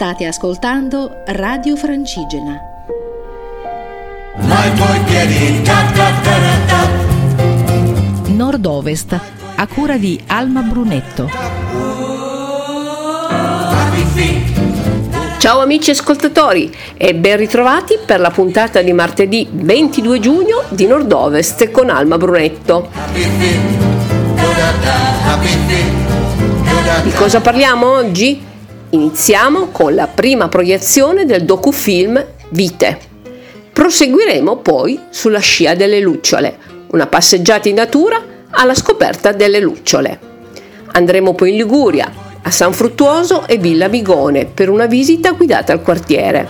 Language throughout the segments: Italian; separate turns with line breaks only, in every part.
State ascoltando Radio Francigena. Nord-Ovest, a cura di Alma Brunetto.
Ciao amici ascoltatori e ben ritrovati per la puntata di martedì 22 giugno di Nord-Ovest con Alma Brunetto. Di cosa parliamo oggi? Iniziamo con la prima proiezione del docufilm Vite. Proseguiremo poi sulla scia delle lucciole, una passeggiata in natura alla scoperta delle lucciole. Andremo poi in Liguria, a San Fruttuoso e Villa Migone per una visita guidata al quartiere.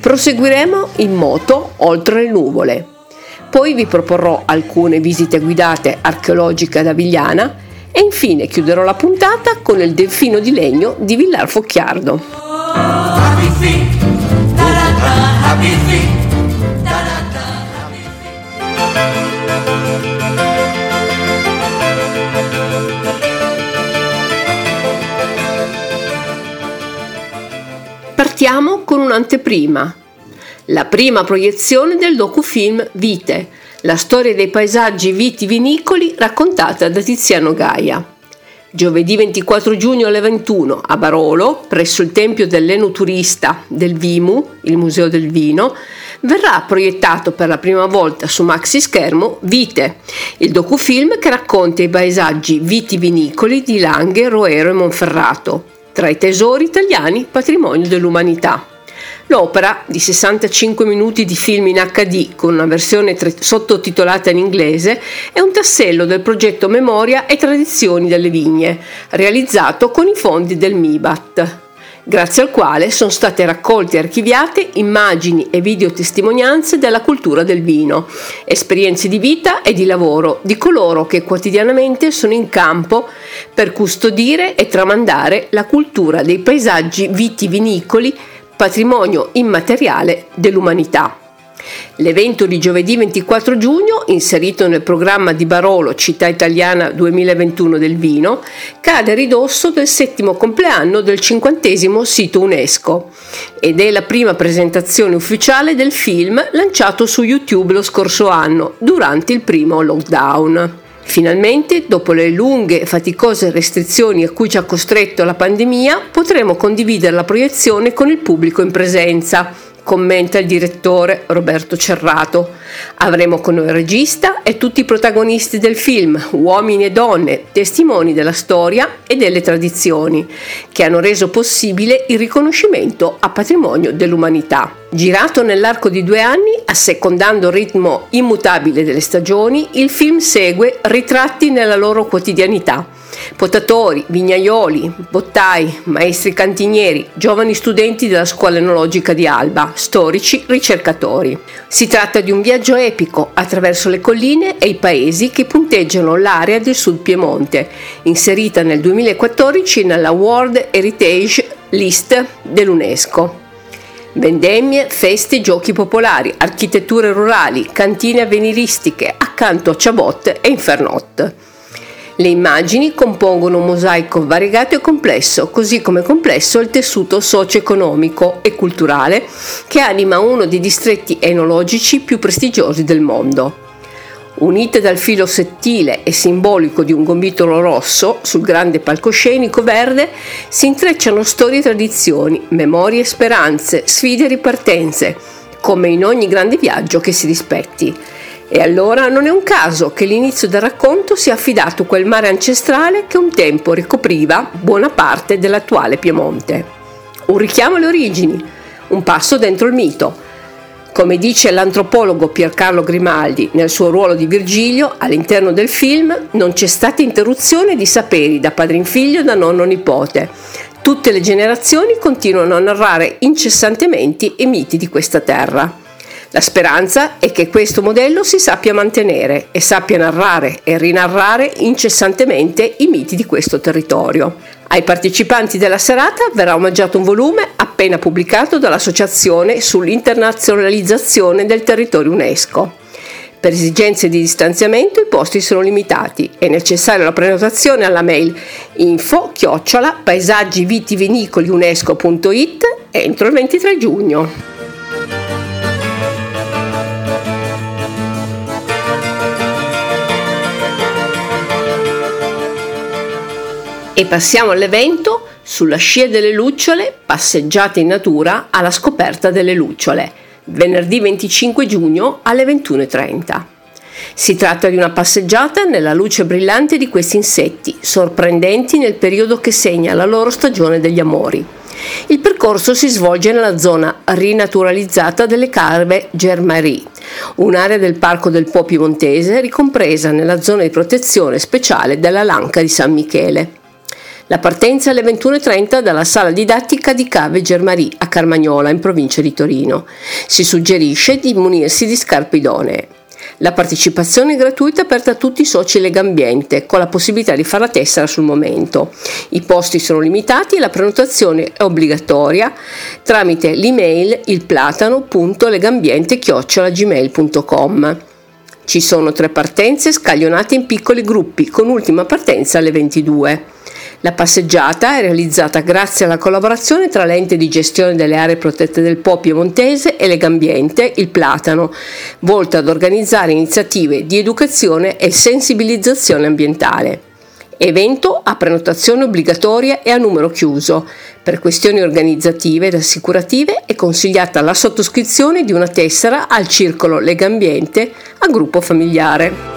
Proseguiremo in moto oltre le nuvole. Poi vi proporrò alcune visite guidate archeologiche ad Avigliana e infine chiuderò la puntata con il delfino di legno di Villar Focchiardo. Partiamo con un'anteprima, la prima proiezione del docufilm Vite, la storia dei paesaggi vitivinicoli raccontata da Tiziano Gaia. Giovedì 24 giugno alle 21 a Barolo, presso il tempio dell'enoturista del Vimu, il Museo del Vino, verrà proiettato per la prima volta su maxi schermo Vite, il docufilm che racconta i paesaggi vitivinicoli di Langhe, Roero e Monferrato, tra i tesori italiani patrimonio dell'umanità. L'opera, di 65 minuti di film in HD con una versione tre- sottotitolata in inglese, è un tassello del progetto Memoria e Tradizioni delle Vigne, realizzato con i fondi del MIBAT grazie al quale sono state raccolte e archiviate immagini e videotestimonianze della cultura del vino, esperienze di vita e di lavoro di coloro che quotidianamente sono in campo per custodire e tramandare la cultura dei paesaggi vitivinicoli patrimonio immateriale dell'umanità. L'evento di giovedì 24 giugno, inserito nel programma di Barolo Città Italiana 2021 del vino, cade a ridosso del settimo compleanno del cinquantesimo sito UNESCO ed è la prima presentazione ufficiale del film lanciato su YouTube lo scorso anno, durante il primo lockdown. Finalmente, dopo le lunghe e faticose restrizioni a cui ci ha costretto la pandemia, potremo condividere la proiezione con il pubblico in presenza, commenta il direttore Roberto Cerrato. Avremo con noi il regista e tutti i protagonisti del film, uomini e donne, testimoni della storia e delle tradizioni, che hanno reso possibile il riconoscimento a patrimonio dell'umanità. Girato nell'arco di due anni, assecondando il ritmo immutabile delle stagioni, il film segue ritratti nella loro quotidianità Potatori, vignaioli, bottai, maestri cantinieri, giovani studenti della scuola enologica di Alba, storici, ricercatori. Si tratta di un viaggio epico attraverso le colline e i paesi che punteggiano l'area del Sud Piemonte, inserita nel 2014 nella World Heritage List dell'UNESCO. Vendemmie, feste, giochi popolari, architetture rurali, cantine avveniristiche accanto a Chabot e Infernot. Le immagini compongono un mosaico variegato e complesso, così come complesso il tessuto socio-economico e culturale che anima uno dei distretti enologici più prestigiosi del mondo. Unite dal filo sottile e simbolico di un gomitolo rosso sul grande palcoscenico verde, si intrecciano storie e tradizioni, memorie e speranze, sfide e ripartenze, come in ogni grande viaggio che si rispetti. E allora non è un caso che l'inizio del racconto sia affidato a quel mare ancestrale che un tempo ricopriva buona parte dell'attuale Piemonte. Un richiamo alle origini, un passo dentro il mito. Come dice l'antropologo Piercarlo Grimaldi nel suo ruolo di Virgilio, all'interno del film non c'è stata interruzione di saperi da padre in figlio, da nonno nipote. Tutte le generazioni continuano a narrare incessantemente i miti di questa terra. La speranza è che questo modello si sappia mantenere e sappia narrare e rinarrare incessantemente i miti di questo territorio. Ai partecipanti della serata verrà omaggiato un volume appena pubblicato dall'Associazione sull'internazionalizzazione del territorio UNESCO. Per esigenze di distanziamento i posti sono limitati. È necessaria la prenotazione alla mail info chiocciola paesaggivitivinicoლიunesco.it entro il 23 giugno. E passiamo all'evento sulla scia delle lucciole, passeggiate in natura alla scoperta delle lucciole, venerdì 25 giugno alle 21.30. Si tratta di una passeggiata nella luce brillante di questi insetti, sorprendenti nel periodo che segna la loro stagione degli amori. Il percorso si svolge nella zona rinaturalizzata delle Carve Germarie, un'area del Parco del Po Piemontese ricompresa nella zona di protezione speciale della Lanca di San Michele. La partenza alle 21.30 dalla sala didattica di Cave Germarie a Carmagnola, in provincia di Torino. Si suggerisce di munirsi di scarpe idonee. La partecipazione è gratuita aperta a tutti i soci Legambiente, con la possibilità di fare la tessera sul momento. I posti sono limitati e la prenotazione è obbligatoria tramite l'email ilplatano.legambiente.gmail.com. Ci sono tre partenze scaglionate in piccoli gruppi, con ultima partenza alle 22. La passeggiata è realizzata grazie alla collaborazione tra l'ente di gestione delle aree protette del Po piemontese e Legambiente, il Platano, volta ad organizzare iniziative di educazione e sensibilizzazione ambientale. Evento a prenotazione obbligatoria e a numero chiuso. Per questioni organizzative ed assicurative è consigliata la sottoscrizione di una tessera al circolo Legambiente a gruppo familiare.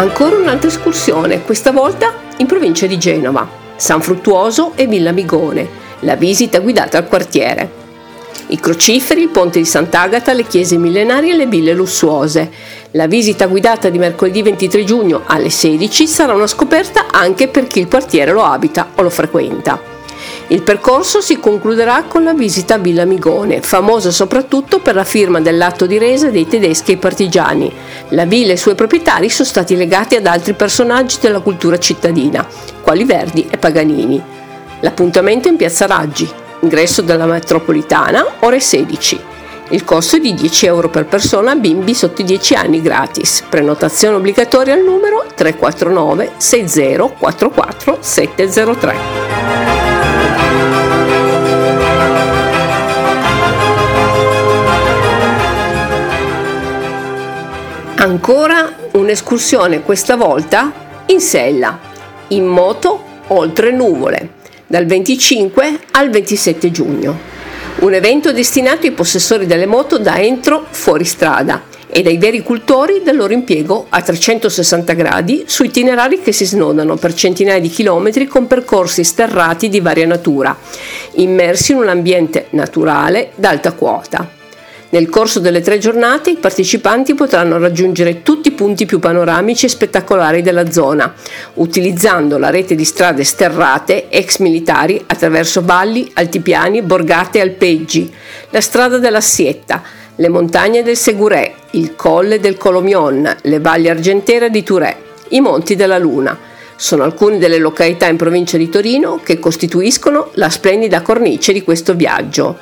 Ancora un'altra escursione, questa volta in provincia di Genova, San Fruttuoso e Villa Migone, la visita guidata al quartiere. I crociferi, il ponte di Sant'Agata, le chiese millenarie e le ville lussuose. La visita guidata di mercoledì 23 giugno alle 16 sarà una scoperta anche per chi il quartiere lo abita o lo frequenta. Il percorso si concluderà con la visita a Villa Migone, famosa soprattutto per la firma dell'atto di resa dei tedeschi ai partigiani. La villa e i suoi proprietari sono stati legati ad altri personaggi della cultura cittadina, quali Verdi e Paganini. L'appuntamento è in Piazza Raggi, ingresso della metropolitana, ore 16. Il costo è di 10 euro per persona, bimbi sotto i 10 anni gratis. Prenotazione obbligatoria al numero 349 6044 703. Ancora un'escursione, questa volta in sella, in moto oltre nuvole, dal 25 al 27 giugno. Un evento destinato ai possessori delle moto da entro fuori strada e dai veri cultori del loro impiego a 360 gradi su itinerari che si snodano per centinaia di chilometri con percorsi sterrati di varia natura, immersi in un ambiente naturale d'alta quota. Nel corso delle tre giornate i partecipanti potranno raggiungere tutti i punti più panoramici e spettacolari della zona, utilizzando la rete di strade sterrate ex militari attraverso valli, altipiani, borgate e alpeggi, la strada della Sietta, le montagne del Segurè, il colle del Colomion, le valli argentere di Touré, i monti della Luna. Sono alcune delle località in provincia di Torino che costituiscono la splendida cornice di questo viaggio.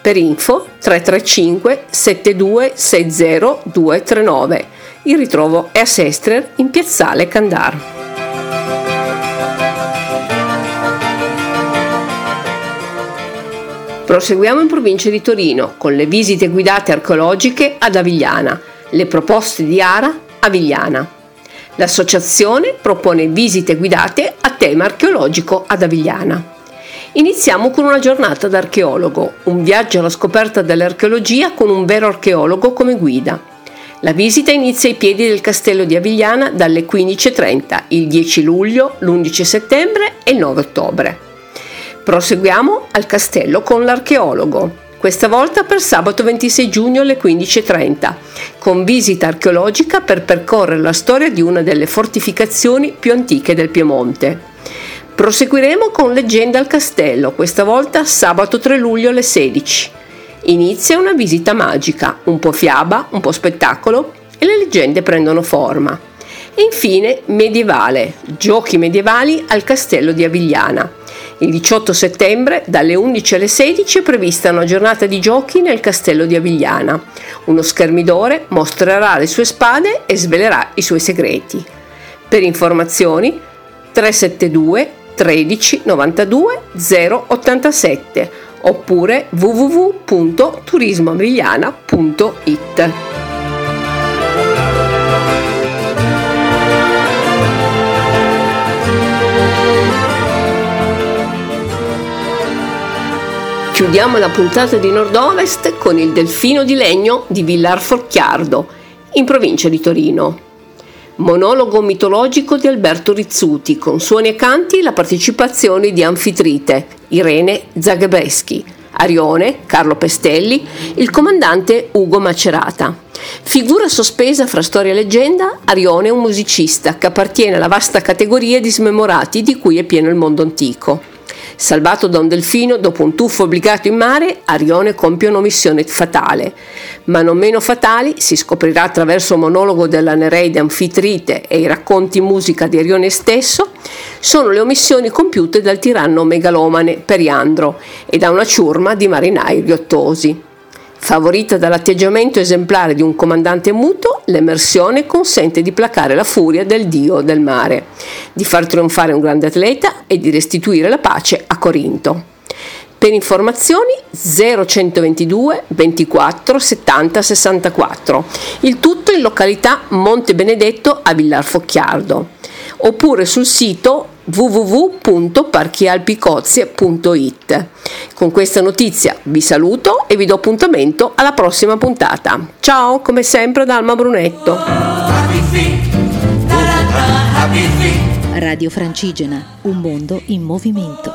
Per info 335 7260 239. Il ritrovo è a Sestrer in piazzale Candar. Proseguiamo in provincia di Torino con le visite guidate archeologiche ad Avigliana, le proposte di Ara Avigliana. L'associazione propone visite guidate a tema archeologico ad Avigliana. Iniziamo con una giornata d'archeologo, un viaggio alla scoperta dell'archeologia con un vero archeologo come guida. La visita inizia ai piedi del castello di Avigliana dalle 15.30, il 10 luglio, l'11 settembre e il 9 ottobre. Proseguiamo al castello con l'archeologo, questa volta per sabato 26 giugno alle 15.30, con visita archeologica per percorrere la storia di una delle fortificazioni più antiche del Piemonte. Proseguiremo con Leggenda al castello, questa volta sabato 3 luglio alle 16. Inizia una visita magica, un po' fiaba, un po' spettacolo e le leggende prendono forma. E infine medievale, giochi medievali al castello di Avigliana. Il 18 settembre dalle 11 alle 16 è prevista una giornata di giochi nel castello di Avigliana. Uno schermidore mostrerà le sue spade e svelerà i suoi segreti. Per informazioni 372 13 92 087 oppure www.turismoavigliana.it. Chiudiamo la puntata di Nord-Ovest con il Delfino di legno di Villar Forchiardo, in provincia di Torino. Monologo mitologico di Alberto Rizzuti, con suoni e canti la partecipazione di Anfitrite, Irene Zagabeschi, Arione, Carlo Pestelli, il comandante Ugo Macerata. Figura sospesa fra storia e leggenda, Arione è un musicista che appartiene alla vasta categoria di smemorati di cui è pieno il mondo antico. Salvato da un delfino dopo un tuffo obbligato in mare, Arione compie una missione fatale. Ma non meno fatali, si scoprirà attraverso il monologo della Nereide Anfitrite e i racconti musica di Arione stesso, sono le omissioni compiute dal tiranno megalomane Periandro e da una ciurma di marinai riottosi. Favorita dall'atteggiamento esemplare di un comandante muto, l'emersione consente di placare la furia del dio del mare, di far trionfare un grande atleta e di restituire la pace a Corinto. Per informazioni 0122 24 70 64, il tutto in località Monte Benedetto a Villar Focchiardo, oppure sul sito www.parchialpicozie.it. Con questa notizia vi saluto e vi do appuntamento alla prossima puntata. Ciao, come sempre da Alma Brunetto.
Radio Francigena, un mondo in movimento.